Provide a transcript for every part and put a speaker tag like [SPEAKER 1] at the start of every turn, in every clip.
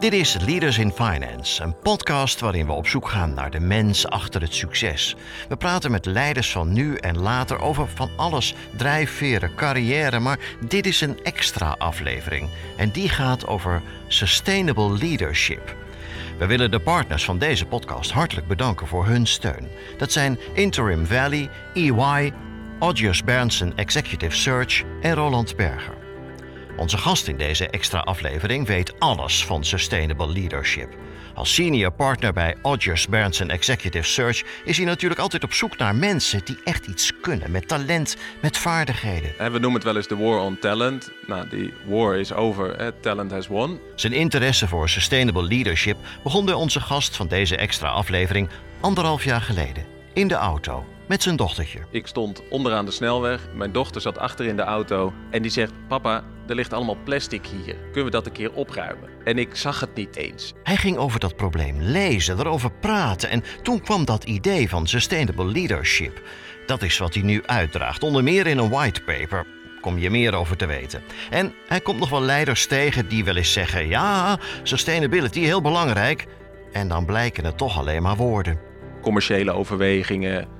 [SPEAKER 1] Dit is Leaders in Finance, een podcast waarin we op zoek gaan naar de mens achter het succes. We praten met leiders van nu en later over van alles: drijfveren, carrière, maar dit is een extra aflevering. En die gaat over sustainable leadership. We willen de partners van deze podcast hartelijk bedanken voor hun steun. Dat zijn Interim Valley, EY, Odgers Berndsen Executive Search en Roland Berger. Onze gast in deze extra aflevering weet alles van sustainable leadership. Als senior partner bij Odgers Berndsen Executive Search is hij natuurlijk altijd op zoek naar mensen die echt iets kunnen, met talent, met vaardigheden.
[SPEAKER 2] We noemen het wel eens de war on talent. Nou, die war is over. Talent has won.
[SPEAKER 1] Zijn interesse voor sustainable leadership begon bij onze gast van deze extra aflevering anderhalf jaar geleden in de auto met zijn dochtertje.
[SPEAKER 2] Ik stond onderaan de snelweg. Mijn dochter zat achter in de auto en die zegt: Papa, er ligt allemaal plastic hier. Kunnen we dat een keer opruimen? En ik zag het niet eens.
[SPEAKER 1] Hij ging over dat probleem lezen, erover praten en toen kwam dat idee van sustainable leadership. Dat is wat hij nu uitdraagt, onder meer in een whitepaper. Kom je meer over te weten. En hij komt nog wel leiders tegen die wel eens zeggen: ja, sustainability heel belangrijk. En dan blijken het toch alleen maar woorden.
[SPEAKER 2] Commerciële overwegingen,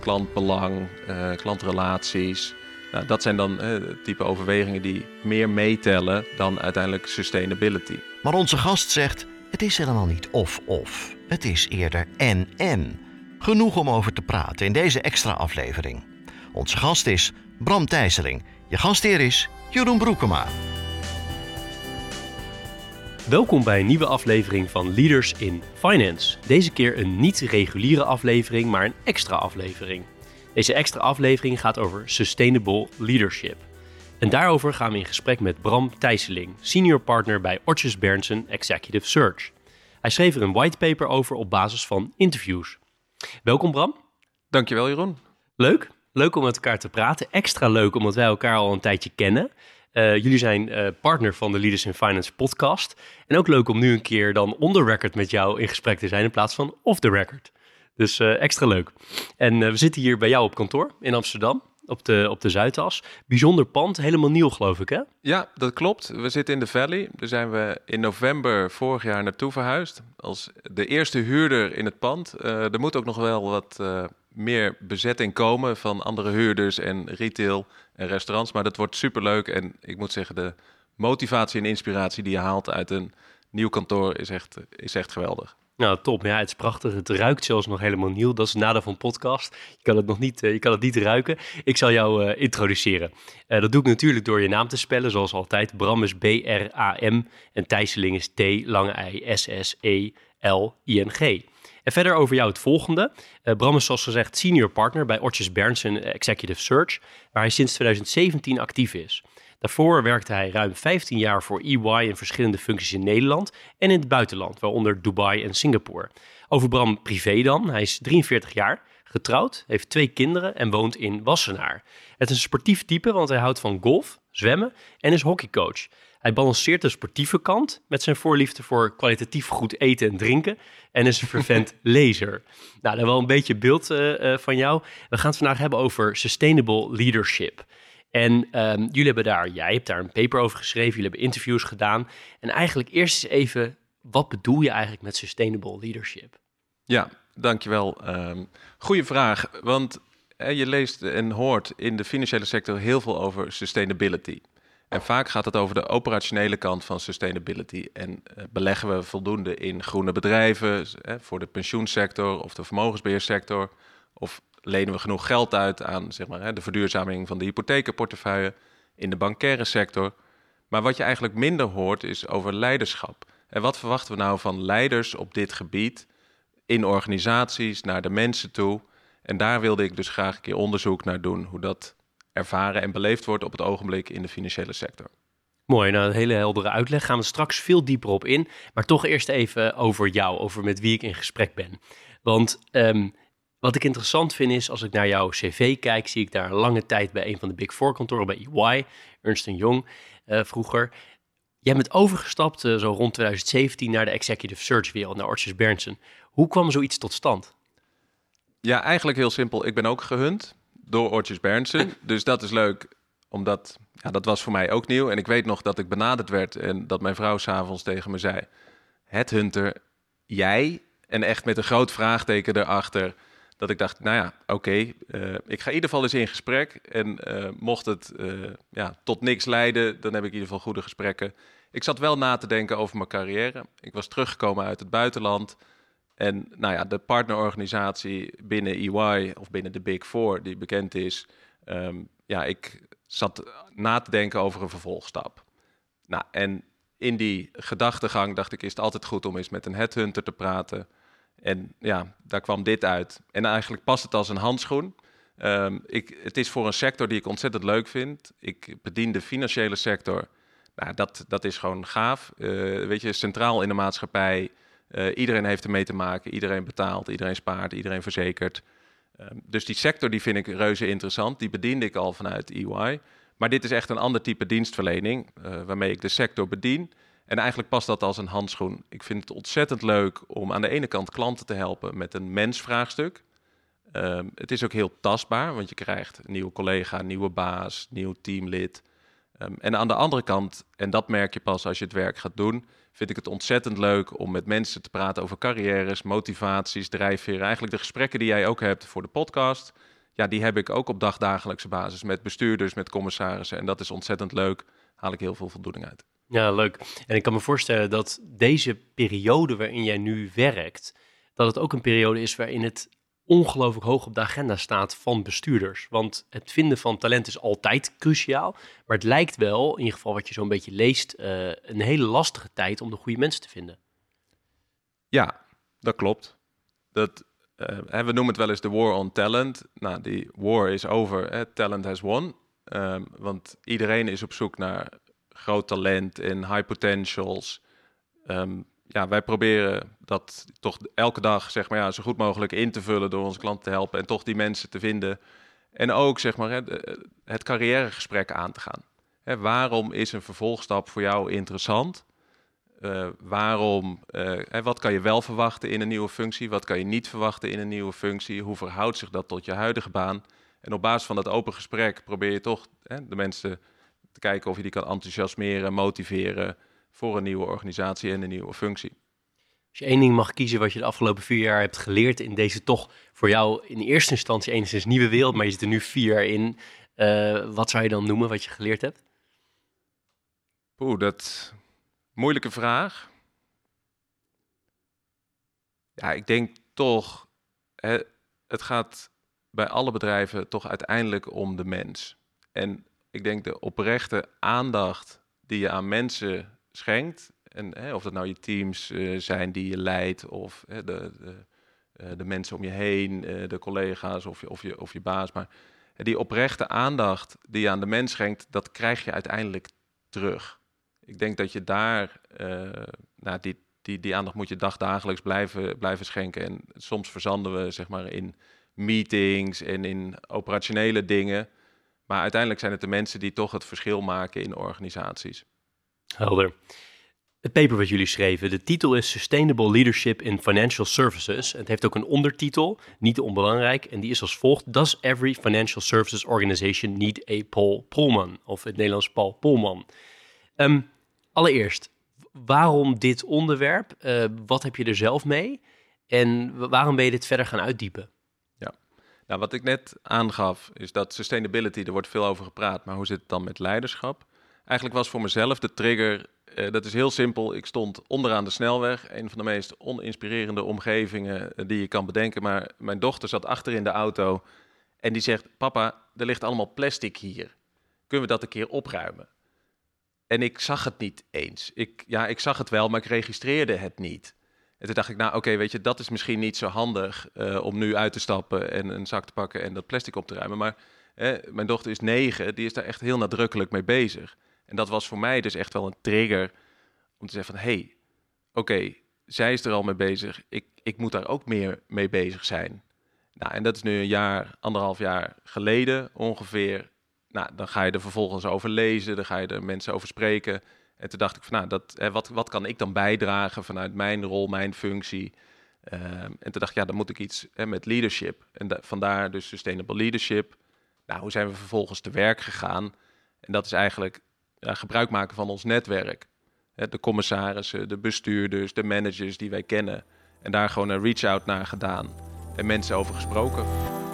[SPEAKER 2] klantbelang, uh, klantrelaties. Nou, dat zijn dan uh, type overwegingen die meer meetellen dan uiteindelijk sustainability.
[SPEAKER 1] Maar onze gast zegt: het is helemaal niet of-of. Het is eerder en-en. Genoeg om over te praten in deze extra aflevering. Onze gast is Bram Thijsseling. Je gastheer is Jeroen Broekema.
[SPEAKER 3] Welkom bij een nieuwe aflevering van Leaders in Finance. Deze keer een niet reguliere aflevering, maar een extra aflevering. Deze extra aflevering gaat over Sustainable Leadership. En daarover gaan we in gesprek met Bram Thijsseling, senior partner bij Ortjes Berndsen Executive Search. Hij schreef er een whitepaper over op basis van interviews. Welkom Bram.
[SPEAKER 2] Dankjewel Jeroen.
[SPEAKER 3] Leuk, leuk om met elkaar te praten. Extra leuk omdat wij elkaar al een tijdje kennen. Uh, jullie zijn uh, partner van de Leaders in Finance podcast. En ook leuk om nu een keer dan on the record met jou in gesprek te zijn in plaats van off the record. Dus uh, extra leuk. En we zitten hier bij jou op kantoor in Amsterdam. Op de, op de Zuidas. Bijzonder pand, helemaal nieuw geloof ik hè?
[SPEAKER 2] Ja, dat klopt. We zitten in de Valley. Daar zijn we in november vorig jaar naartoe verhuisd. Als de eerste huurder in het pand. er moet ook nog wel wat meer bezetting komen van andere huurders en retail en restaurants. Maar dat wordt superleuk. En ik moet zeggen, de motivatie en inspiratie die je haalt uit een nieuw kantoor is echt, is echt geweldig.
[SPEAKER 3] Nou, top. Ja, het is prachtig. Het ruikt zelfs nog helemaal nieuw. Dat is het nadeel van podcast. Je kan het nog niet, uh, je kan het niet ruiken. Ik zal jou uh, introduceren. Uh, dat doe ik natuurlijk door je naam te spellen, zoals altijd. Bram is B-R-A-M en Thijsseling is T, lange I, S-S-E-L-I-N-G. En verder over jou het volgende. Uh, Bram is zoals gezegd senior partner bij Ortjes Berndsen Executive Search, waar hij sinds 2017 actief is. Daarvoor werkte hij ruim 15 jaar voor EY in verschillende functies in Nederland en in het buitenland, waaronder Dubai en Singapore. Over Bram privé dan. Hij is 43 jaar, getrouwd, heeft twee kinderen en woont in Wassenaar. Het is een sportief type, want hij houdt van golf, zwemmen en is hockeycoach. Hij balanceert de sportieve kant met zijn voorliefde voor kwalitatief goed eten en drinken en is een fervent lezer. Nou, dan wel een beetje beeld uh, uh, van jou. We gaan het vandaag hebben over sustainable leadership. En um, jullie hebben daar, jij hebt daar een paper over geschreven, jullie hebben interviews gedaan. En eigenlijk eerst eens even, wat bedoel je eigenlijk met sustainable leadership?
[SPEAKER 2] Ja, dankjewel. Um, goeie vraag, want je leest en hoort in de financiële sector heel veel over sustainability. En vaak gaat het over de operationele kant van sustainability. En uh, beleggen we voldoende in groene bedrijven voor de pensioensector of de vermogensbeheersector? Of lenen we genoeg geld uit aan zeg maar, de verduurzaming van de hypothekenportefeuille in de bankaire sector? Maar wat je eigenlijk minder hoort is over leiderschap. En wat verwachten we nou van leiders op dit gebied in organisaties, naar de mensen toe? En daar wilde ik dus graag een keer onderzoek naar doen, hoe dat ervaren en beleefd wordt op het ogenblik in de financiële sector.
[SPEAKER 3] Mooi, nou een hele heldere uitleg. Gaan we straks veel dieper op in. Maar toch eerst even over jou, over met wie ik in gesprek ben. Want um, wat ik interessant vind is, als ik naar jouw cv kijk, zie ik daar een lange tijd bij een van de Big Four kantoren, bij EY, Ernst Young uh, vroeger. Jij bent overgestapt uh, zo rond 2017 naar de executive search wereld, naar Ortjes Berndsen. Hoe kwam zoiets tot stand?
[SPEAKER 2] Ja, eigenlijk heel simpel. Ik ben ook gehunt door Ortjes Berndsen. dus dat is leuk Omdat, ja, dat was voor mij ook nieuw. En ik weet nog dat ik benaderd werd en dat mijn vrouw s'avonds tegen me zei... Het Hunter, jij? En echt met een groot vraagteken erachter dat ik dacht, nou ja, oké, eh, ik ga in ieder geval eens in gesprek. En uh, mocht het uh, ja, tot niks leiden, dan heb ik in ieder geval goede gesprekken. Ik zat wel na te denken over mijn carrière. Ik was teruggekomen uit het buitenland. En nou ja, de partnerorganisatie binnen EY of binnen de Big Four, die bekend is. Um, ja, ik zat na te denken over een vervolgstap. Nou, en in die gedachtegang dacht ik, is het altijd goed om eens met een headhunter te praten en ja, daar kwam dit uit. En eigenlijk past het als een handschoen. Um, ik, het is voor een sector die ik ontzettend leuk vind. Ik bedien de financiële sector. Nou, dat, dat is gewoon gaaf. Uh, weet je, centraal in de maatschappij. Uh, iedereen heeft ermee te maken. Iedereen betaalt, iedereen spaart, iedereen verzekert. Um, dus die sector die vind ik reuze interessant. Die bediende ik al vanuit EY. Maar dit is echt een ander type dienstverlening. Uh, waarmee ik de sector bedien. En eigenlijk past dat als een handschoen. Ik vind het ontzettend leuk om aan de ene kant klanten te helpen met een mensvraagstuk. Um, het is ook heel tastbaar, want je krijgt een nieuwe collega, nieuwe baas, nieuw teamlid. Um, en aan de andere kant, en dat merk je pas als je het werk gaat doen, vind ik het ontzettend leuk om met mensen te praten over carrières, motivaties, drijfveren. Eigenlijk de gesprekken die jij ook hebt voor de podcast, ja, die heb ik ook op dagdagelijkse basis met bestuurders, met commissarissen. En dat is ontzettend leuk. Haal ik heel veel voldoening uit.
[SPEAKER 3] Ja, leuk. En ik kan me voorstellen dat deze periode waarin jij nu werkt, dat het ook een periode is waarin het ongelooflijk hoog op de agenda staat van bestuurders. Want het vinden van talent is altijd cruciaal. Maar het lijkt wel, in ieder geval wat je zo'n beetje leest, uh, een hele lastige tijd om de goede mensen te vinden.
[SPEAKER 2] Ja, dat klopt. Dat, uh, we noemen het wel eens de war on talent. Nou, die war is over. Hè? Talent has won. Um, want iedereen is op zoek naar groot talent en high potentials. Um, ja, wij proberen dat toch elke dag zeg maar, ja, zo goed mogelijk in te vullen door onze klanten te helpen en toch die mensen te vinden. En ook zeg maar, het carrièregesprek aan te gaan. Waarom is een vervolgstap voor jou interessant? Uh, waarom, uh, wat kan je wel verwachten in een nieuwe functie? Wat kan je niet verwachten in een nieuwe functie? Hoe verhoudt zich dat tot je huidige baan? En op basis van dat open gesprek probeer je toch de mensen te kijken of je die kan enthousiasmeren, motiveren voor een nieuwe organisatie en een nieuwe functie.
[SPEAKER 3] Als je één ding mag kiezen wat je de afgelopen vier jaar hebt geleerd in deze toch voor jou in eerste instantie enigszins nieuwe wereld, maar je zit er nu vier jaar in. Uh, wat zou je dan noemen wat je geleerd hebt?
[SPEAKER 2] Oeh, dat moeilijke vraag. Ja, ik denk toch, hè, het gaat bij alle bedrijven toch uiteindelijk om de mens. En ik denk de oprechte aandacht die je aan mensen schenkt, en hè, of dat nou je teams uh, zijn die je leidt, of hè, de, de, uh, de, mensen om je heen, uh, de collega's of je, of je, of je baas, maar die oprechte aandacht die je aan de mens schenkt, dat krijg je uiteindelijk terug. Ik denk dat je daar, nou, die, die, die aandacht moet je dagdagelijks blijven, blijven schenken. En soms verzanden we zeg maar in meetings en in operationele dingen. Maar uiteindelijk zijn het de mensen die toch het verschil maken in organisaties.
[SPEAKER 3] Helder. Het paper wat jullie schreven, de titel is Sustainable Leadership in Financial Services. Het heeft ook een ondertitel, niet onbelangrijk, en die is als volgt: Does every financial services organization need a Paul Polman? Of het Nederlands Paul Polman. Um, allereerst, waarom dit onderwerp? Uh, wat heb je er zelf mee? En waarom ben je dit verder gaan uitdiepen?
[SPEAKER 2] Nou, wat ik net aangaf, is dat sustainability, er wordt veel over gepraat, maar hoe zit het dan met leiderschap? Eigenlijk was voor mezelf de trigger, uh, dat is heel simpel. Ik stond onderaan de snelweg, een van de meest oninspirerende omgevingen uh, die je kan bedenken. Maar mijn dochter zat achter in de auto en die zegt: Papa, er ligt allemaal plastic hier. Kunnen we dat een keer opruimen? En ik zag het niet eens. Ik, ja, ik zag het wel, maar ik registreerde het niet. En toen dacht ik, nou oké, weet je, dat is misschien niet zo handig uh, om nu uit te stappen en een zak te pakken en dat plastic op te ruimen. Maar eh, mijn dochter is negen, die is daar echt heel nadrukkelijk mee bezig. En dat was voor mij dus echt wel een trigger om te zeggen van, hé, hey, oké, zij is er al mee bezig, ik, ik moet daar ook meer mee bezig zijn. Nou, en dat is nu een jaar, anderhalf jaar geleden ongeveer. Nou, dan ga je er vervolgens over lezen, dan ga je er mensen over spreken. En toen dacht ik van, nou, dat, hè, wat, wat kan ik dan bijdragen vanuit mijn rol, mijn functie? Um, en toen dacht ik, ja, dan moet ik iets hè, met leadership. En da vandaar dus sustainable leadership. Nou, hoe zijn we vervolgens te werk gegaan? En dat is eigenlijk ja, gebruik maken van ons netwerk. Hè, de commissarissen, de bestuurders, de managers die wij kennen. En daar gewoon een reach-out naar gedaan en mensen over gesproken.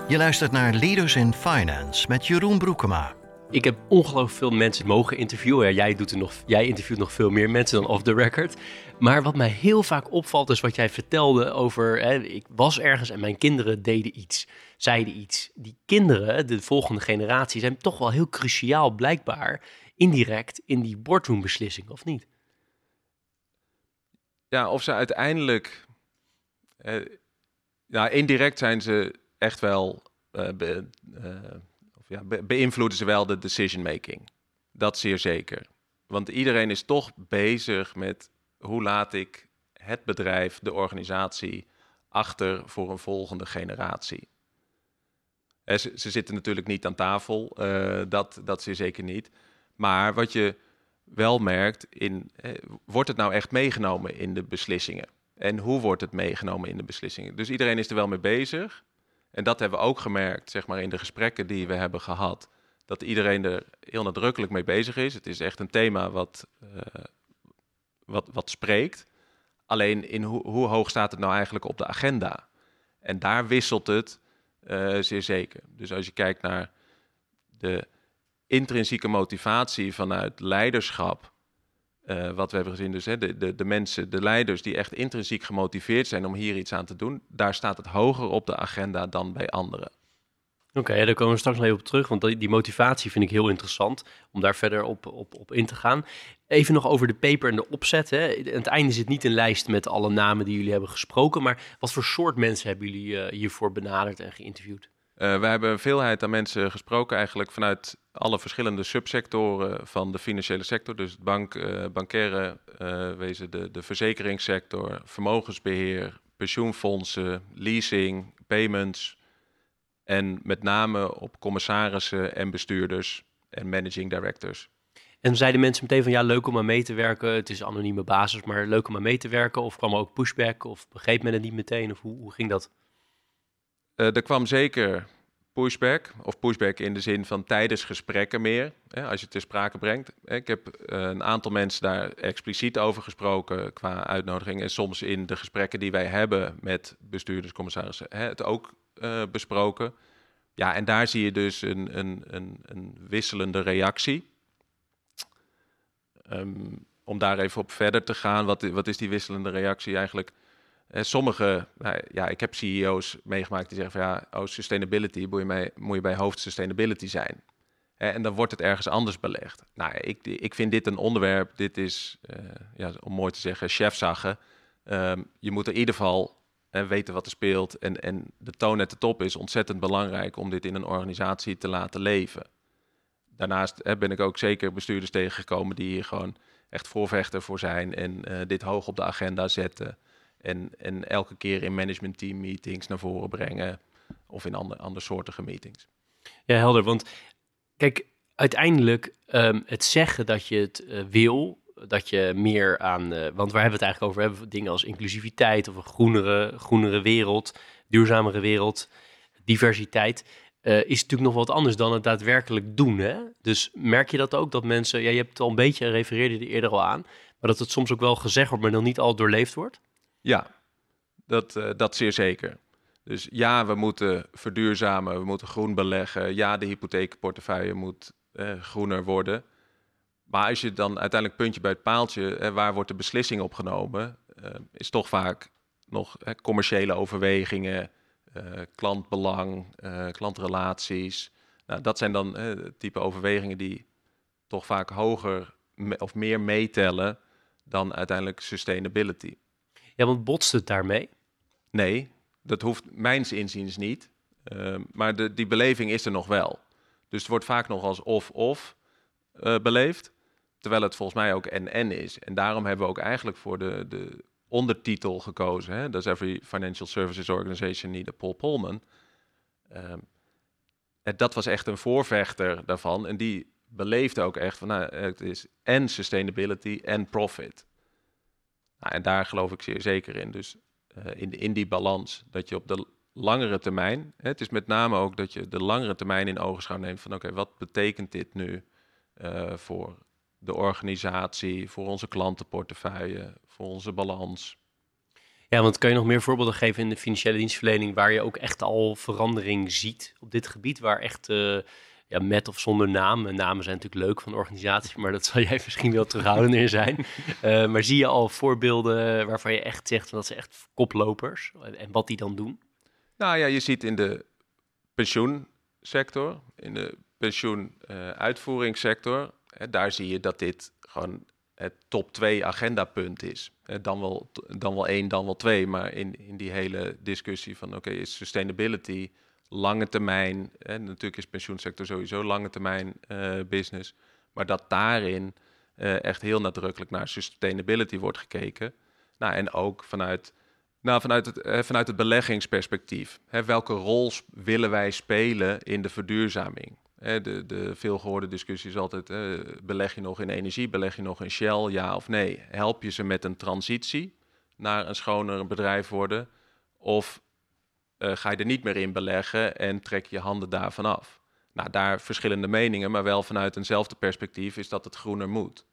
[SPEAKER 1] Je luistert naar Leaders in Finance met Jeroen Broekema.
[SPEAKER 3] Ik heb ongelooflijk veel mensen mogen interviewen. Jij, doet er nog, jij interviewt nog veel meer mensen dan off the record. Maar wat mij heel vaak opvalt is wat jij vertelde over... Hè, ik was ergens en mijn kinderen deden iets, zeiden iets. Die kinderen, de volgende generatie, zijn toch wel heel cruciaal blijkbaar... indirect in die boardroom-beslissing, of niet?
[SPEAKER 2] Ja, of ze uiteindelijk... Eh, indirect zijn ze echt wel... Uh, uh, ja, beïnvloeden ze wel de decision making. Dat zeer zeker. Want iedereen is toch bezig met hoe laat ik het bedrijf, de organisatie, achter voor een volgende generatie. Ze, ze zitten natuurlijk niet aan tafel, dat, dat zeer zeker niet. Maar wat je wel merkt, in, eh, wordt het nou echt meegenomen in de beslissingen? En hoe wordt het meegenomen in de beslissingen? Dus iedereen is er wel mee bezig. En dat hebben we ook gemerkt, zeg maar, in de gesprekken die we hebben gehad. Dat iedereen er heel nadrukkelijk mee bezig is. Het is echt een thema wat, uh, wat, wat spreekt. Alleen in ho hoe hoog staat het nou eigenlijk op de agenda? En daar wisselt het uh, zeer zeker. Dus als je kijkt naar de intrinsieke motivatie vanuit leiderschap. Uh, wat we hebben gezien, dus hè, de, de, de mensen, de leiders die echt intrinsiek gemotiveerd zijn om hier iets aan te doen, daar staat het hoger op de agenda dan bij anderen.
[SPEAKER 3] Oké, okay, ja, daar komen we straks nog even op terug, want die, die, motivatie vind ik heel interessant om daar verder op, op, op in te gaan. Even nog over de paper en de opzet. Hè. Aan het einde zit niet een lijst met alle namen die jullie hebben gesproken, maar wat voor soort mensen hebben jullie uh, hiervoor benaderd en geïnterviewd?
[SPEAKER 2] Uh, we hebben een veelheid aan mensen gesproken, eigenlijk vanuit alle verschillende subsectoren van de financiële sector. Dus bank, uh, bankaire uh, wezen, de, de verzekeringssector, vermogensbeheer, pensioenfondsen, leasing, payments. En met name op commissarissen en bestuurders en managing directors.
[SPEAKER 3] En zeiden mensen meteen van ja, leuk om aan mee te werken. Het is anonieme basis, maar leuk om aan mee te werken. Of kwam er ook pushback of begreep men het niet meteen? Of hoe, hoe ging dat?
[SPEAKER 2] Uh, er kwam zeker pushback, of pushback in de zin van tijdens gesprekken meer, hè, als je het ter sprake brengt. Ik heb uh, een aantal mensen daar expliciet over gesproken qua uitnodiging en soms in de gesprekken die wij hebben met bestuurders, commissarissen, hè, het ook uh, besproken. Ja, en daar zie je dus een, een, een, een wisselende reactie. Um, om daar even op verder te gaan, wat, wat is die wisselende reactie eigenlijk? Uh, sommige, nou, ja, ik heb CEO's meegemaakt die zeggen van ja, oh, sustainability, moet je, bij, hoofd sustainability zijn. Uh, en dan wordt het ergens anders belegd. Nou, ik, ik vind dit een onderwerp, dit is, uh, ja, om mooi te zeggen, chefzaggen. Um, je moet in ieder geval weten wat er speelt. En, en de toon at de top is ontzettend belangrijk om dit in een organisatie te laten leven. Daarnaast ben ik ook zeker bestuurders tegengekomen die hier gewoon echt voorvechter voor zijn en dit hoog op de agenda zetten. En, en elke keer in management team meetings naar voren brengen. Of in andere, andersoortige meetings.
[SPEAKER 3] Ja, helder. Want kijk, uiteindelijk um, het zeggen dat je het uh, wil, dat je meer aan, uh, want waar hebben we het eigenlijk over? We hebben dingen als inclusiviteit of een groenere, groenere wereld, duurzamere wereld, diversiteit. Uh, is natuurlijk nog wat anders dan het daadwerkelijk doen. Hè? Dus merk je dat ook, dat mensen, ja, je hebt het al een beetje, refereerde er eerder al aan, maar dat het soms ook wel gezegd wordt, maar dan niet al doorleefd wordt?
[SPEAKER 2] Ja, dat, uh, dat zeer zeker. Dus ja, we moeten verduurzamen, we moeten groen beleggen. Ja, de hypotheekportefeuille moet uh, groener worden. Maar als je dan uiteindelijk puntje bij het paaltje, uh, waar wordt de beslissing opgenomen, is toch vaak nog commerciële overwegingen, klantbelang, klantrelaties. Nou, dat zijn dan type overwegingen die toch vaak hoger of meer meetellen dan uiteindelijk sustainability.
[SPEAKER 3] Ja, botst het daarmee?
[SPEAKER 2] Nee, dat hoeft mijns inziens niet. Uh, maar de, die beleving is er nog wel. Dus het wordt vaak nog als of-of uh, beleefd. Terwijl het volgens mij ook en-en is. En daarom hebben we ook eigenlijk voor de, de ondertitel gekozen. Hè? Does every financial services organization need a Paul Polman? Uh, dat was echt een voorvechter daarvan. En die beleefde ook echt van, nou, het is en sustainability en profit. Nou, en daar geloof ik zeer zeker in. Dus uh, in, in die balans, dat je op de langere termijn, hè, het is met name ook dat je de langere termijn in ogenschouw neemt van oké, wat betekent dit nu eh, voor de organisatie, voor onze klantenportefeuille, voor onze balans.
[SPEAKER 3] Ja, want kan je nog meer voorbeelden geven in de financiële dienstverlening waar je ook echt al verandering ziet op dit gebied, waar echt uh, ja, met of zonder naam, namen zijn natuurlijk leuk van organisaties, maar dat zal jij misschien wel terughoudender in zijn. Uh, maar zie je al voorbeelden waarvan je echt zegt dat ze echt koplopers en wat die dan doen?
[SPEAKER 2] Nou ja, je ziet in de pensioensector, in de pensioenuitvoeringssector, uh, daar zie je dat dit gewoon het top 2 agendapunt is. dan, wel, dan wel één, dan wel twee. Maar in, in die hele discussie van oké, is sustainability lange termijn. En natuurlijk is pensioensector sowieso lange termijn uh, business. Maar dat daarin uh, echt heel nadrukkelijk naar sustainability wordt gekeken. Nou, en ook vanuit, nou, vanuit, het, uh, vanuit het beleggingsperspectief. Hè, welke rol willen wij spelen in de verduurzaming? de, de veelgehoorde discussie is altijd: beleg je nog in energie, beleg je nog in Shell, ja of nee? Help je ze met een transitie naar een schoner bedrijf worden? Of uh, ga je er niet meer in beleggen en trek je handen daarvan af? Nou, daar verschillende meningen, maar wel vanuit eenzelfde perspectief is dat het groener moet.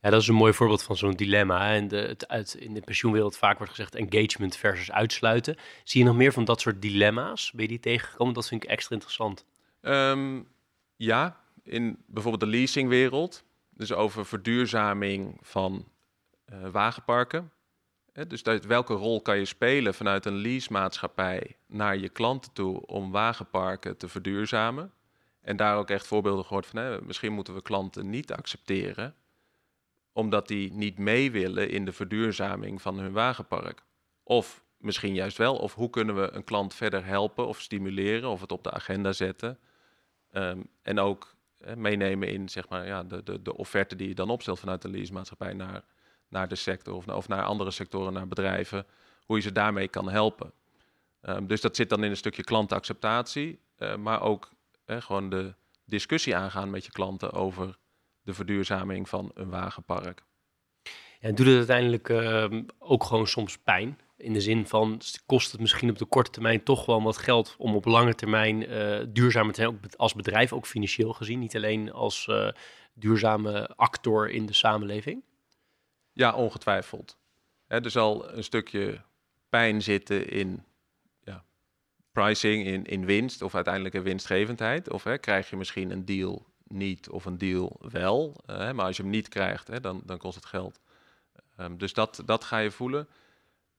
[SPEAKER 3] Ja, dat is een mooi voorbeeld van zo'n dilemma. En de, het, uit, in de pensioenwereld vaak wordt gezegd engagement versus uitsluiten. Zie je nog meer van dat soort dilemma's? Ben je die tegengekomen? Dat vind ik extra interessant.
[SPEAKER 2] Um, ja, in bijvoorbeeld de leasingwereld. Dus over verduurzaming van uh, wagenparken. Dus welke rol kan je spelen vanuit een leasemaatschappij naar je klanten toe om wagenparken te verduurzamen? En daar ook echt voorbeelden gehoord van, hè, misschien moeten we klanten niet accepteren, omdat die niet mee willen in de verduurzaming van hun wagenpark. Of misschien juist wel, of hoe kunnen we een klant verder helpen of stimuleren of het op de agenda zetten Um, en ook meenemen in zeg maar, ja, de, de, de offerte die je dan opstelt vanuit de leasemaatschappij naar, naar de sector of, naar andere sectoren, naar bedrijven, hoe je ze daarmee kan helpen. Um, dus dat zit dan in een stukje klantacceptatie, uh, maar ook gewoon de discussie aangaan met je klanten over de verduurzaming van een wagenpark.
[SPEAKER 3] En doet het uiteindelijk uh, ook gewoon soms pijn? In de zin van, kost het misschien op de korte termijn toch wel wat geld om op lange termijn uh, duurzamer te zijn, ook als bedrijf, ook financieel gezien, niet alleen als uh, duurzame actor in de samenleving?
[SPEAKER 2] Ja, ongetwijfeld. Er zal een stukje pijn zitten in ja, pricing, in, in winst of uiteindelijke winstgevendheid. Of krijg je misschien een deal niet of een deal wel. Uh, maar als je hem niet krijgt, dan, dan kost het geld. Um, dus dat, dat ga je voelen.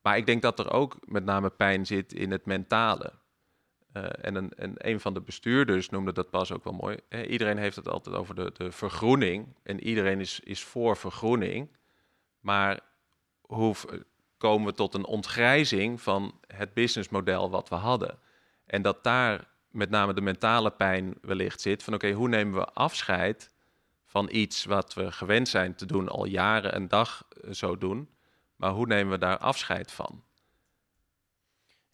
[SPEAKER 2] Maar ik denk dat er ook met name pijn zit in het mentale. Uh, en, een, en een van de bestuurders noemde dat pas ook wel mooi. Iedereen heeft het altijd over de, de vergroening. En iedereen is, is voor vergroening. Maar hoe komen we tot een ontgrijzing van het businessmodel wat we hadden? En dat daar met name de mentale pijn wellicht zit. Van oké, hoe nemen we afscheid van iets wat we gewend zijn te doen al jaren en dag eh, zo doen? Maar hoe nemen we daar afscheid van?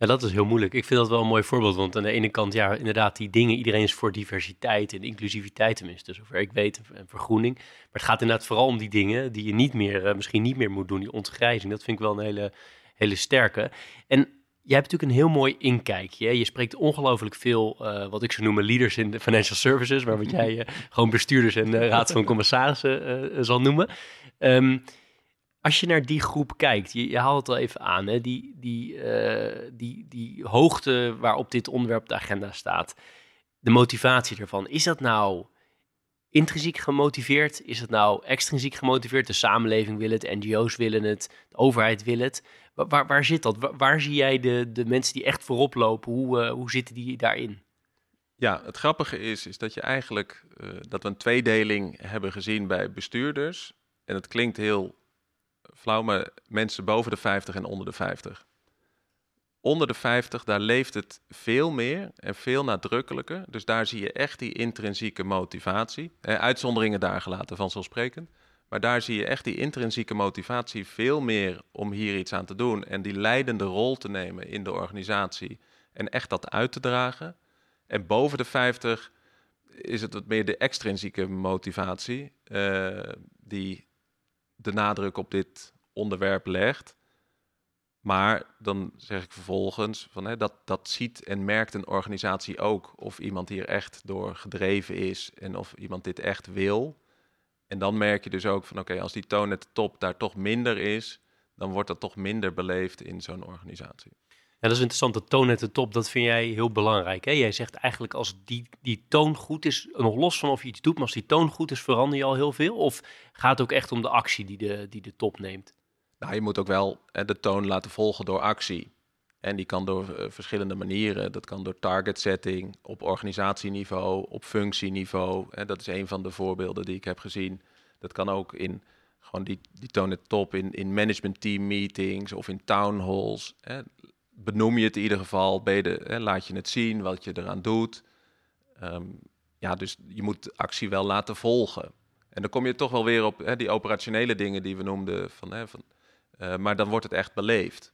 [SPEAKER 3] Ja, dat is heel moeilijk. Ik vind dat wel een mooi voorbeeld. Want aan de ene kant, ja, inderdaad, die dingen, iedereen is voor diversiteit en inclusiviteit tenminste, zover ik weet, en vergroening. Maar het gaat inderdaad vooral om die dingen die je niet meer, uh, misschien niet meer moet doen, die ontgrijzing. Dat vind ik wel een hele, hele sterke. En jij hebt natuurlijk een heel mooi inkijkje. Je spreekt ongelooflijk veel, uh, wat ik zou noemen, leaders in de financial services, maar wat jij uh, gewoon bestuurders en raad van commissarissen zal noemen. Um, als je naar die groep kijkt, je, haalt het al even aan, hè, die, die, uh, die, die hoogte waarop dit onderwerp de agenda staat, de motivatie ervan, is dat nou intrinsiek gemotiveerd? Is het nou extrinsiek gemotiveerd? De samenleving wil het, NGO's willen het, de overheid wil het. Waar, waar zit dat? Waar, zie jij de, de mensen die echt voorop lopen? Hoe, uh, hoe zitten die daarin?
[SPEAKER 2] Ja, het grappige is, is dat je eigenlijk uh, dat we een tweedeling hebben gezien bij bestuurders. En het klinkt heel flauw, maar mensen boven de 50 en onder de 50. Onder de 50, daar leeft het veel meer en veel nadrukkelijker. Dus daar zie je echt die intrinsieke motivatie. Eh, uitzonderingen daar gelaten, vanzelfsprekend. Maar daar zie je echt die intrinsieke motivatie veel meer om hier iets aan te doen. En die leidende rol te nemen in de organisatie. En echt dat uit te dragen. En boven de 50 is het wat meer de extrinsieke motivatie. Uh, die de nadruk op dit onderwerp legt. Maar dan zeg ik vervolgens van hè, dat, dat ziet en merkt een organisatie ook. Of iemand hier echt door gedreven is en of iemand dit echt wil. En dan merk je dus ook van oké, als die toon at the top daar toch minder is, dan wordt dat toch minder beleefd in zo'n organisatie.
[SPEAKER 3] Dat is interessant. De toon at the top, dat vind jij heel belangrijk. Hè? Jij zegt eigenlijk als die, die toon goed is, nog los van of je iets doet, maar als die toon goed is, verander je al heel veel? Of gaat het ook echt om de actie die de, die de top neemt?
[SPEAKER 2] Nou, je moet ook wel de toon laten volgen door actie. En die kan door uh, verschillende manieren. Dat kan door target setting, op organisatieniveau, op functieniveau. En dat is een van de voorbeelden die ik heb gezien. Dat kan ook in gewoon die, die toon het top in, in management team meetings of in town halls. Hè. Benoem je het in ieder geval, hè, laat je het zien wat je eraan doet. Um, ja, dus je moet actie wel laten volgen. En dan kom je toch wel weer op hè, die operationele dingen die we noemden. Van, hè, van, uh, maar dan wordt het echt beleefd.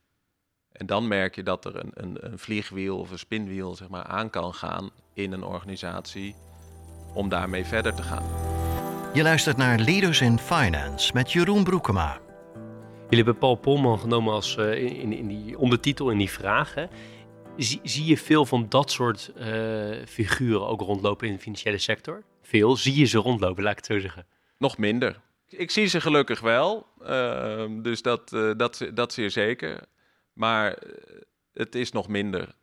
[SPEAKER 2] En dan merk je dat er een, een, een, vliegwiel of een spinwiel zeg maar, aan kan gaan in een organisatie om daarmee verder te gaan.
[SPEAKER 1] Je luistert naar Leaders in Finance met Jeroen Broekema.
[SPEAKER 3] Jullie hebben Paul Polman genomen als uh, in, in, die ondertitel, in die vragen. Zie, zie je veel van dat soort uh, figuren ook rondlopen in de financiële sector? Veel? Zie je ze rondlopen, laat ik het zo zeggen?
[SPEAKER 2] Nog minder. Ik zie ze gelukkig wel, uh, dus dat, uh, dat, dat zeer zeker. Maar het is nog minder,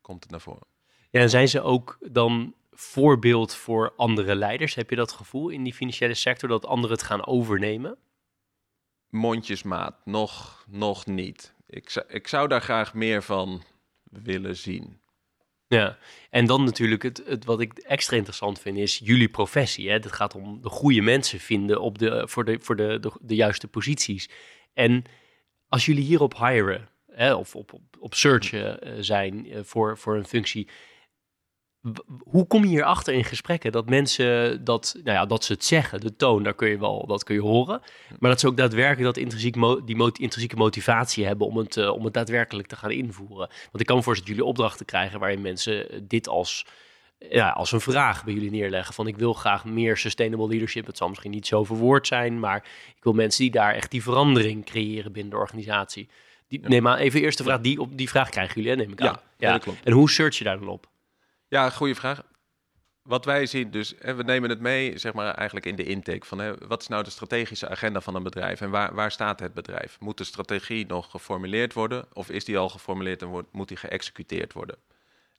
[SPEAKER 2] komt het naar voren.
[SPEAKER 3] Ja, en zijn ze ook dan voorbeeld voor andere leiders? Heb je dat gevoel in die financiële sector dat anderen het gaan overnemen?
[SPEAKER 2] Mondjesmaat, nog, nog niet. Ik, zou, ik zou daar graag meer van willen zien.
[SPEAKER 3] Ja, en dan natuurlijk het, het, wat ik extra interessant vind is jullie professie. Hè? Het gaat om de goede mensen vinden op de, voor, de, voor de, de, de juiste posities. En als jullie hierop hiren hè, of op, op, op searchen uh, zijn uh, voor, voor een functie, hoe kom je hierachter in gesprekken dat mensen dat, nou ja, dat ze het zeggen, de toon, daar kun je wel, dat kun je horen. Maar dat ze ook daadwerkelijk dat intrinsiek mo die mot intrinsieke motivatie hebben om het, uh, om het daadwerkelijk te gaan invoeren. Want ik kan me voorstellen dat jullie opdrachten krijgen waarin mensen dit als, ja, als een vraag bij jullie neerleggen. Van ik wil graag meer sustainable leadership. Het zal misschien niet zo verwoord zijn, maar ik wil mensen die daar echt die verandering creëren binnen de organisatie. Die, ja. Neem maar even eerst de vraag, die, op die vraag krijgen jullie, hè, neem ik aan.
[SPEAKER 2] Ja, ja. dat klopt.
[SPEAKER 3] En hoe search je daar dan op?
[SPEAKER 2] Ja, goede vraag. Wat wij zien, dus hè, we nemen het mee, zeg maar, eigenlijk in de intake van hè, wat is nou de strategische agenda van een bedrijf en waar, waar staat het bedrijf? Moet de strategie nog geformuleerd worden of is die al geformuleerd en moet die geëxecuteerd worden?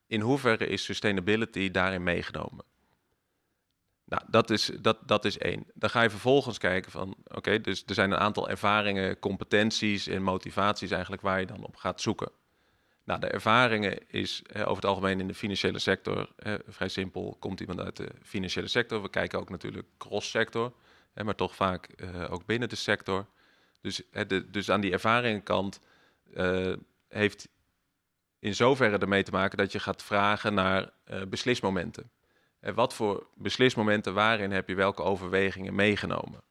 [SPEAKER 2] In hoeverre is sustainability daarin meegenomen? Nou, dat is, dat, dat is één. Dan ga je vervolgens kijken van, oké, dus er zijn een aantal ervaringen, competenties en motivaties eigenlijk waar je dan op gaat zoeken. Nou, de ervaringen is over het algemeen in de financiële sector vrij simpel. Komt iemand uit de financiële sector? We kijken ook natuurlijk cross-sector, maar toch vaak uh, ook binnen de sector. Dus, de, dus aan die ervaringenkant uh, heeft in zoverre ermee te maken dat je gaat vragen naar uh, beslismomenten. En wat voor beslismomenten, waarin heb je welke overwegingen meegenomen?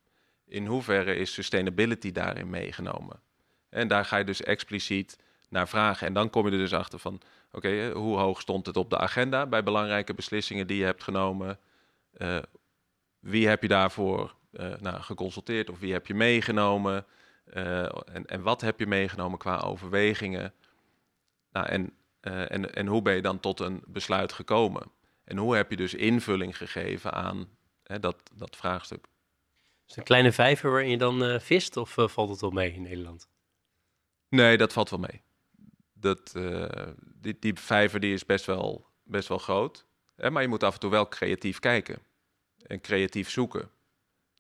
[SPEAKER 2] In hoeverre is sustainability daarin meegenomen? En daar ga je dus expliciet naar vragen. En dan kom je er dus achter van, oké, okay, hoe hoog stond het op de agenda bij belangrijke beslissingen die je hebt genomen? Uh, wie heb je daarvoor uh, nou, geconsulteerd of wie heb je meegenomen? Uh, en, en wat heb je meegenomen qua overwegingen? Nou, en, en, en hoe ben je dan tot een besluit gekomen? En hoe heb je dus invulling gegeven aan hè, dat, dat vraagstuk?
[SPEAKER 3] Is het een kleine vijver waarin je dan vist of valt het wel mee in Nederland?
[SPEAKER 2] Nee, dat valt wel mee dat, uh, die, die vijver die is best wel, best wel groot. Hè, maar je moet af en toe wel creatief kijken. En creatief zoeken.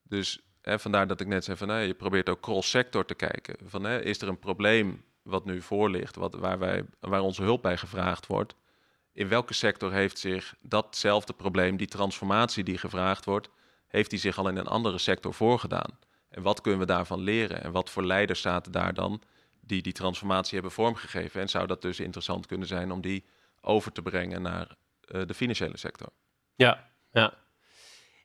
[SPEAKER 2] Dus hè, vandaar dat ik net zei van je probeert ook cross-sector te kijken. Van, hè, is er een probleem wat nu voor ligt, wat, waar, wij, waar onze hulp bij gevraagd wordt? In welke sector heeft zich datzelfde probleem, die transformatie die gevraagd wordt, heeft die zich al in een andere sector voorgedaan? En wat kunnen we daarvan leren? En wat voor leiders zaten daar dan die die transformatie hebben vormgegeven. En zou dat dus interessant kunnen zijn om die over te brengen naar uh, de financiële sector.
[SPEAKER 3] Ja, ja.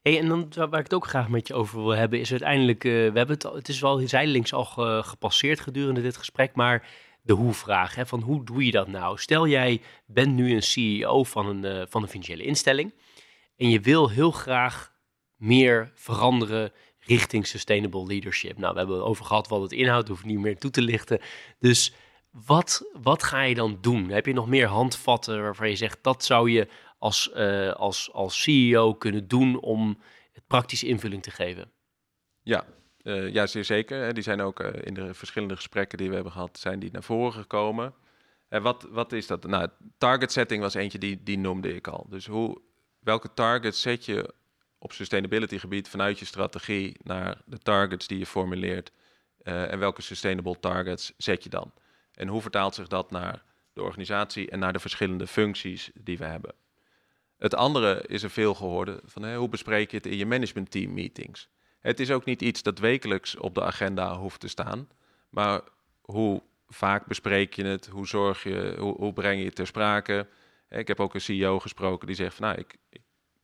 [SPEAKER 3] Hey, en dan waar ik het ook graag met je over wil hebben, is uiteindelijk, uh, we hebben het, het is wel zijdelings al ge, gepasseerd gedurende dit gesprek, maar de hoe-vraag, van hoe doe je dat nou? Stel jij bent nu een CEO van een, uh, van een financiële instelling en je wil heel graag meer veranderen richting sustainable leadership. Nou, we hebben over gehad wat het inhoudt, hoef niet meer toe te lichten. Dus wat, wat ga je dan doen? Heb je nog meer handvatten waarvan je zegt dat zou je als, uh, als, als CEO kunnen doen om het praktische invulling te geven?
[SPEAKER 2] Ja, uh, ja zeer zeker. Die zijn ook uh, in de verschillende gesprekken die we hebben gehad, zijn die naar voren gekomen. En wat, wat is dat? Nou, target setting was eentje die, die noemde ik al. Dus hoe, welke targets zet je op sustainability gebied vanuit je strategie naar de targets die je formuleert? Uh, en welke sustainable targets zet je dan? En hoe vertaalt zich dat naar de organisatie en naar de verschillende functies die we hebben? Het andere is er veel gehoord van hoe bespreek je het in je management team meetings? Het is ook niet iets dat wekelijks op de agenda hoeft te staan, maar hoe vaak bespreek je het? Hoe zorg je, hoe, breng je het ter sprake? Ik heb ook een CEO gesproken die zegt van nou, ik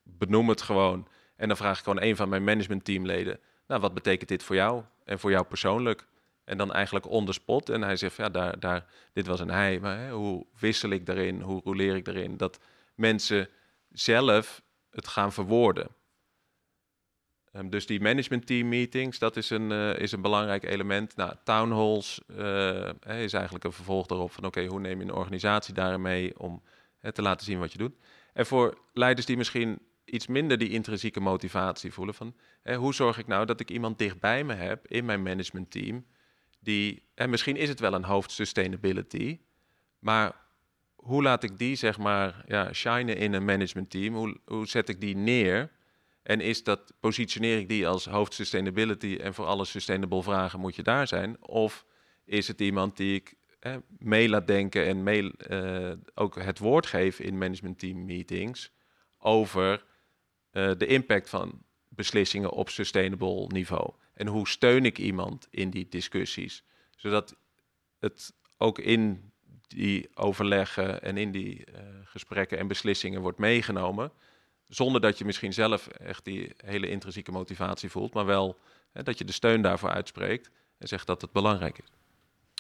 [SPEAKER 2] benoem het gewoon en dan vraag ik gewoon een van mijn managementteamleden, nou, wat betekent dit voor jou en voor jou persoonlijk? En dan eigenlijk on the spot. En hij zegt, ja, daar, daar, dit was een hij, maar hè, hoe wissel ik daarin? Hoe roleer ik daarin? Dat mensen zelf het gaan verwoorden. Um, dus die management team meetings, dat is een, uh, is een belangrijk element. Nou, town halls uh, is eigenlijk een vervolg daarop van oké, hoe neem je een organisatie daarin mee om hè, te laten zien wat je doet. En voor leiders die misschien iets minder die intrinsieke motivatie voelen van hè, hoe zorg ik nou dat ik iemand dichtbij me heb in mijn management team die, en misschien is het wel een hoofd sustainability, maar hoe laat ik die zeg maar ja, shinen in een management team? Hoe, hoe zet ik die neer? En is dat, positioneer ik die als hoofd sustainability en voor alle sustainable vragen moet je daar zijn? Of is het iemand die ik eh, mee laat denken en mee, uh, ook het woord geef in management team meetings over uh, de impact van beslissingen op sustainable niveau? En hoe steun ik iemand in die discussies? Zodat het ook in die overleggen en in die uh, gesprekken en beslissingen wordt meegenomen. Zonder dat je misschien zelf echt die hele intrinsieke motivatie voelt, maar wel hè, dat je de steun daarvoor uitspreekt en zegt dat het belangrijk is.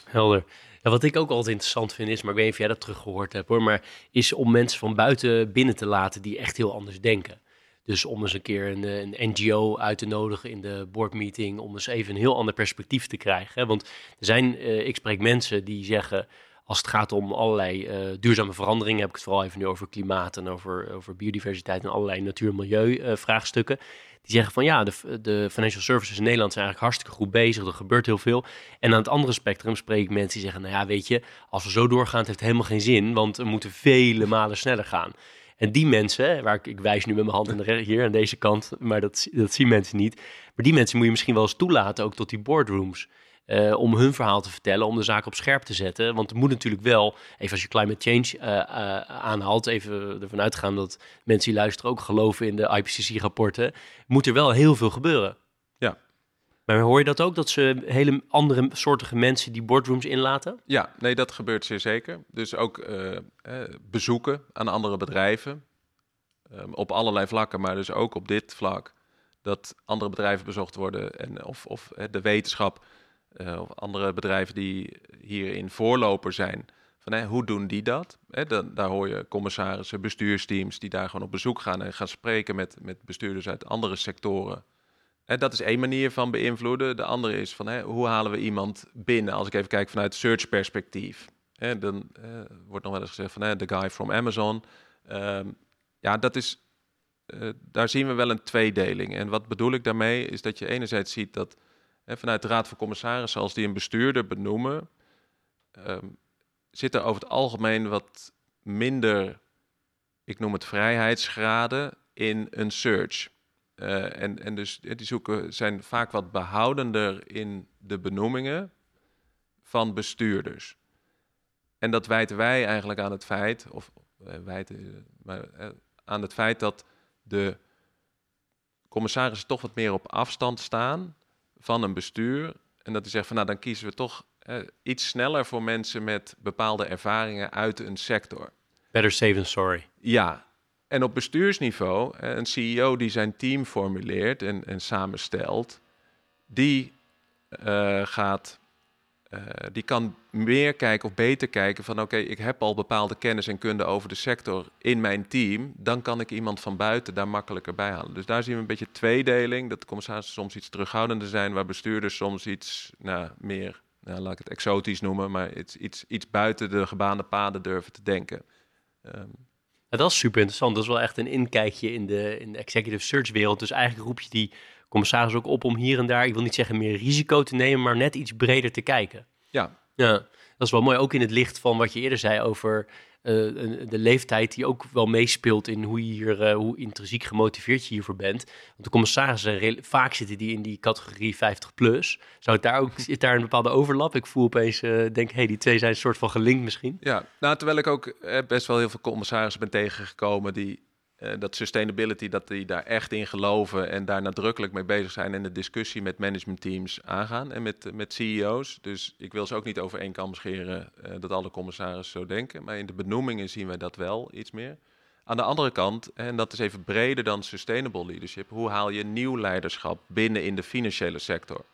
[SPEAKER 3] Helder. Ja, wat ik ook altijd interessant vind is, maar ik weet niet of jij dat teruggehoord hebt hoor, maar is om mensen van buiten binnen te laten die echt heel anders denken. Dus om eens een keer een, een, NGO uit te nodigen in de boardmeeting, om eens even een heel ander perspectief te krijgen. Want er zijn, uh, ik spreek mensen die zeggen, als het gaat om allerlei uh, duurzame veranderingen, heb ik het vooral even nu over klimaat en over, over biodiversiteit en allerlei natuur- en milieu-vraagstukken. die zeggen van ja, de, de financial services in Nederland zijn eigenlijk hartstikke goed bezig, er gebeurt heel veel. En aan het andere spectrum spreek ik mensen die zeggen, nou ja, weet je, als we zo doorgaan, het heeft helemaal geen zin, want we moeten vele malen sneller gaan. En die mensen, waar ik, ik wijs nu met mijn hand hier aan deze kant, maar dat, dat zien mensen niet. Maar die mensen moet je misschien wel eens toelaten, ook tot die boardrooms. Uh, om hun verhaal te vertellen, om de zaak op scherp te zetten. Want er moet natuurlijk wel, even als je climate change uh, aanhaalt, even ervan uitgaan dat mensen die luisteren ook geloven in de IPCC-rapporten, moet er wel heel veel gebeuren. Maar hoor je dat ook, dat ze hele andere soortige mensen die boardrooms inlaten?
[SPEAKER 2] Ja, nee, dat gebeurt zeer zeker. Dus ook bezoeken aan andere bedrijven, um, op allerlei vlakken, maar dus ook op dit vlak, dat andere bedrijven bezocht worden en of, of de wetenschap uh, of andere bedrijven die hierin voorloper zijn. Van, hoe doen die dat? Hè, dan, daar hoor je commissarissen, bestuursteams die daar gewoon op bezoek gaan en gaan spreken met, met bestuurders uit andere sectoren. Hè, dat is één manier van beïnvloeden. De andere is van hè, hoe halen we iemand binnen? Als ik even kijk vanuit search perspectief. Hè, dan eh, wordt nog wel eens gezegd van hè, the guy from Amazon. Um, ja, dat is, uh, daar zien we wel een tweedeling. En wat bedoel ik daarmee is dat je enerzijds ziet dat vanuit de Raad van Commissarissen, als die een bestuurder benoemen, um, zit er over het algemeen wat minder, ik noem het vrijheidsgraden, in een search. Uh, en, en dus die zoeken zijn vaak wat behoudender in de benoemingen van bestuurders. En dat wijten wij eigenlijk aan het feit, of uh, wijten, maar, uh, aan het feit dat de commissarissen toch wat meer op afstand staan van een bestuur. En dat die zegt van nou dan kiezen we toch eh, iets sneller voor mensen met bepaalde ervaringen uit een sector.
[SPEAKER 3] Better safe than sorry.
[SPEAKER 2] Ja, en op bestuursniveau, een CEO die zijn team formuleert en, en samenstelt, die uh, gaat uh, die kan meer kijken of beter kijken van oké, ik heb al bepaalde kennis en kunde over de sector in mijn team, dan kan ik iemand van buiten daar makkelijker bij halen. Dus daar zien we een beetje tweedeling, dat de commissarissen soms iets terughoudender zijn, waar bestuurders soms iets nou, meer nou, laat ik het exotisch noemen, maar iets, iets, iets buiten de gebaande paden durven te denken. Um,
[SPEAKER 3] dat is super interessant. Dat is wel echt een inkijkje in de, in de executive search wereld. Dus eigenlijk roep je die commissaris ook op om hier en daar, ik wil niet zeggen meer risico te nemen, maar net iets breder te kijken.
[SPEAKER 2] Ja.
[SPEAKER 3] Ja, dat is wel mooi. Ook in het licht van wat je eerder zei over de leeftijd die ook wel meespeelt in hoe, je hier, uh, hoe intrinsiek gemotiveerd je hiervoor bent. Want de commissarissen, vaak zitten die in die categorie 50 plus. Zou het daar ook, zit daar een bepaalde overlap? Ik voel opeens, uh, denk, hey, die twee zijn een soort van gelinkt misschien.
[SPEAKER 2] Ja, nou, terwijl ik ook best wel heel veel commissarissen ben tegengekomen die uh, dat sustainability, dat die daar echt in geloven en daar nadrukkelijk mee bezig zijn en de discussie met managementteams aangaan en met, met CEO's. Dus ik wil ze ook niet over één kam scheren uh, dat alle commissarissen zo denken, maar in de benoemingen zien wij dat wel iets meer. Aan de andere kant, en dat is even breder dan sustainable leadership, hoe haal je nieuw leiderschap binnen in de financiële sector?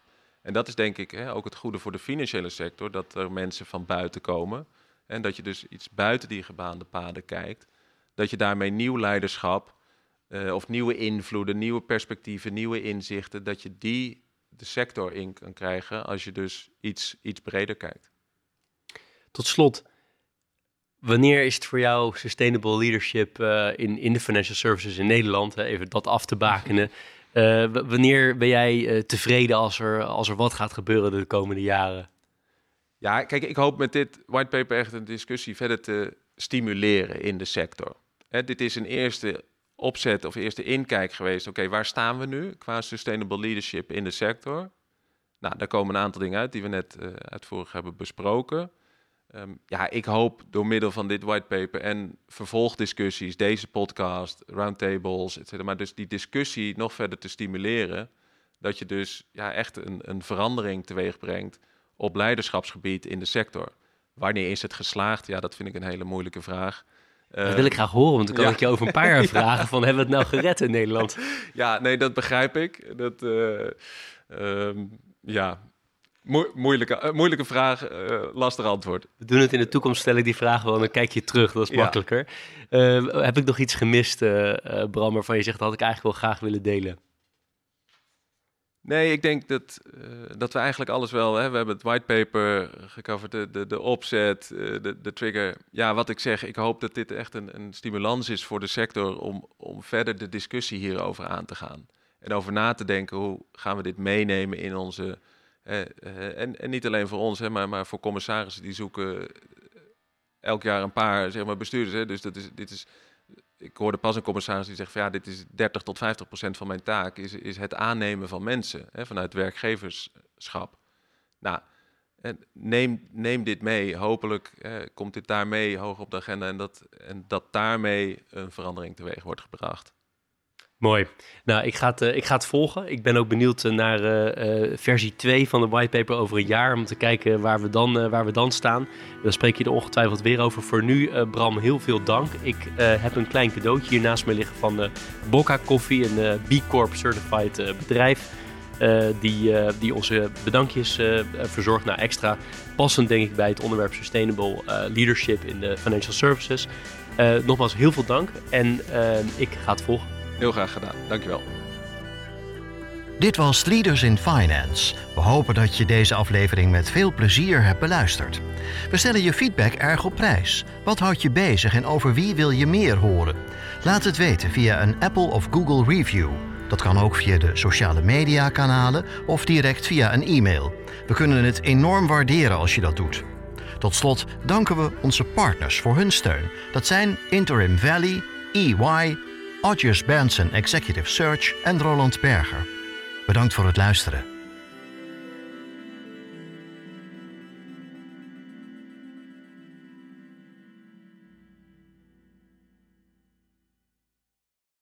[SPEAKER 2] En dat is denk ik hè, ook het goede voor de financiële sector, dat er mensen van buiten komen en dat je dus iets buiten die gebaande paden kijkt dat je daarmee nieuw leiderschap uh, of nieuwe invloeden, nieuwe perspectieven, nieuwe inzichten, dat je die de sector in kan krijgen als je dus iets, iets breder kijkt.
[SPEAKER 3] Tot slot, wanneer is het voor jou sustainable leadership uh, in, in de financial services in Nederland, hè, even dat af te bakenen, uh, wanneer ben jij tevreden als er, als er wat gaat gebeuren de komende jaren?
[SPEAKER 2] Ja, kijk, ik hoop met dit whitepaper echt een discussie verder te stimuleren in de sector. Hè, dit is een eerste opzet of eerste inkijk geweest. Oké, waar staan we nu qua sustainable leadership in de sector? Nou, daar komen een aantal dingen uit die we net uh, uitvoerig hebben besproken. Um, ja, ik hoop door middel van dit whitepaper en vervolgdiscussies, deze podcast, roundtables, et cetera, maar dus die discussie nog verder te stimuleren, dat je dus ja, echt een, een verandering teweeg brengt op leiderschapsgebied in de sector. Wanneer is het geslaagd? Ja, dat vind ik een hele moeilijke vraag.
[SPEAKER 3] Uh, dat wil ik graag horen, want dan kan ik je over een paar jaar vragen van hebben we het nou gered in Nederland?
[SPEAKER 2] Ja, nee, dat begrijp ik. Dat, uh, um, ja, Mo moeilijke, uh, moeilijke vraag, lastig antwoord.
[SPEAKER 3] We doen het in de toekomst, stel ik die vraag wel en dan kijk je terug, dat is makkelijker. Heb ik nog iets gemist, Bram, waarvan je zegt dat had ik eigenlijk wel graag willen delen?
[SPEAKER 2] Nee, ik denk dat, uh, dat we eigenlijk alles wel... Hè, we hebben het whitepaper gecoverd, de, de, de opzet, uh, de, de trigger. Ja, wat ik zeg, ik hoop dat dit echt een, een stimulans is voor de sector... Om, om verder de discussie hierover aan te gaan. En over na te denken, hoe gaan we dit meenemen in onze... Uh, en, en niet alleen voor ons, hè, maar, maar voor commissarissen die zoeken elk jaar een paar zeg maar, bestuurders. Hè. Dus dat is, dit is ik hoorde pas een commissaris die zegt van ja, dit is 30 tot 50 procent van mijn taak, is, is het aannemen van mensen hè, vanuit werkgeverschap. Nou, neem, neem dit mee. Hopelijk eh, komt dit daarmee hoog op de agenda en dat, en dat daarmee een verandering teweeg wordt gebracht.
[SPEAKER 3] Mooi. Nou, ik ga, het, uh, ik ga het volgen. Ik ben ook benieuwd uh, naar uh, versie 2 van de whitepaper over een jaar. Om te kijken waar we dan, waar we dan staan. Dan spreek je er ongetwijfeld weer over. Voor nu, Bram, heel veel dank. Ik heb een klein cadeautje hier naast me liggen van Bocca Coffee. Een B Corp certified bedrijf. die, die onze bedankjes verzorgt. Nou, extra passend denk ik bij het onderwerp Sustainable Leadership in de Financial Services. nogmaals, heel veel dank. En ik ga het volgen.
[SPEAKER 2] Heel graag gedaan. Dankjewel.
[SPEAKER 1] Dit was Leaders in Finance. We hopen dat je deze aflevering met veel plezier hebt beluisterd. We stellen je feedback erg op prijs. Wat houdt je bezig en over wie wil je meer horen? Laat het weten via een Apple of Google review. Dat kan ook via de sociale media kanalen of direct via een e-mail. We kunnen het enorm waarderen als je dat doet. Tot slot danken we onze partners voor hun steun. Dat zijn Interim Valley, EY, Odgers Benson Executive Search en Roland Berger. Bedankt voor het luisteren.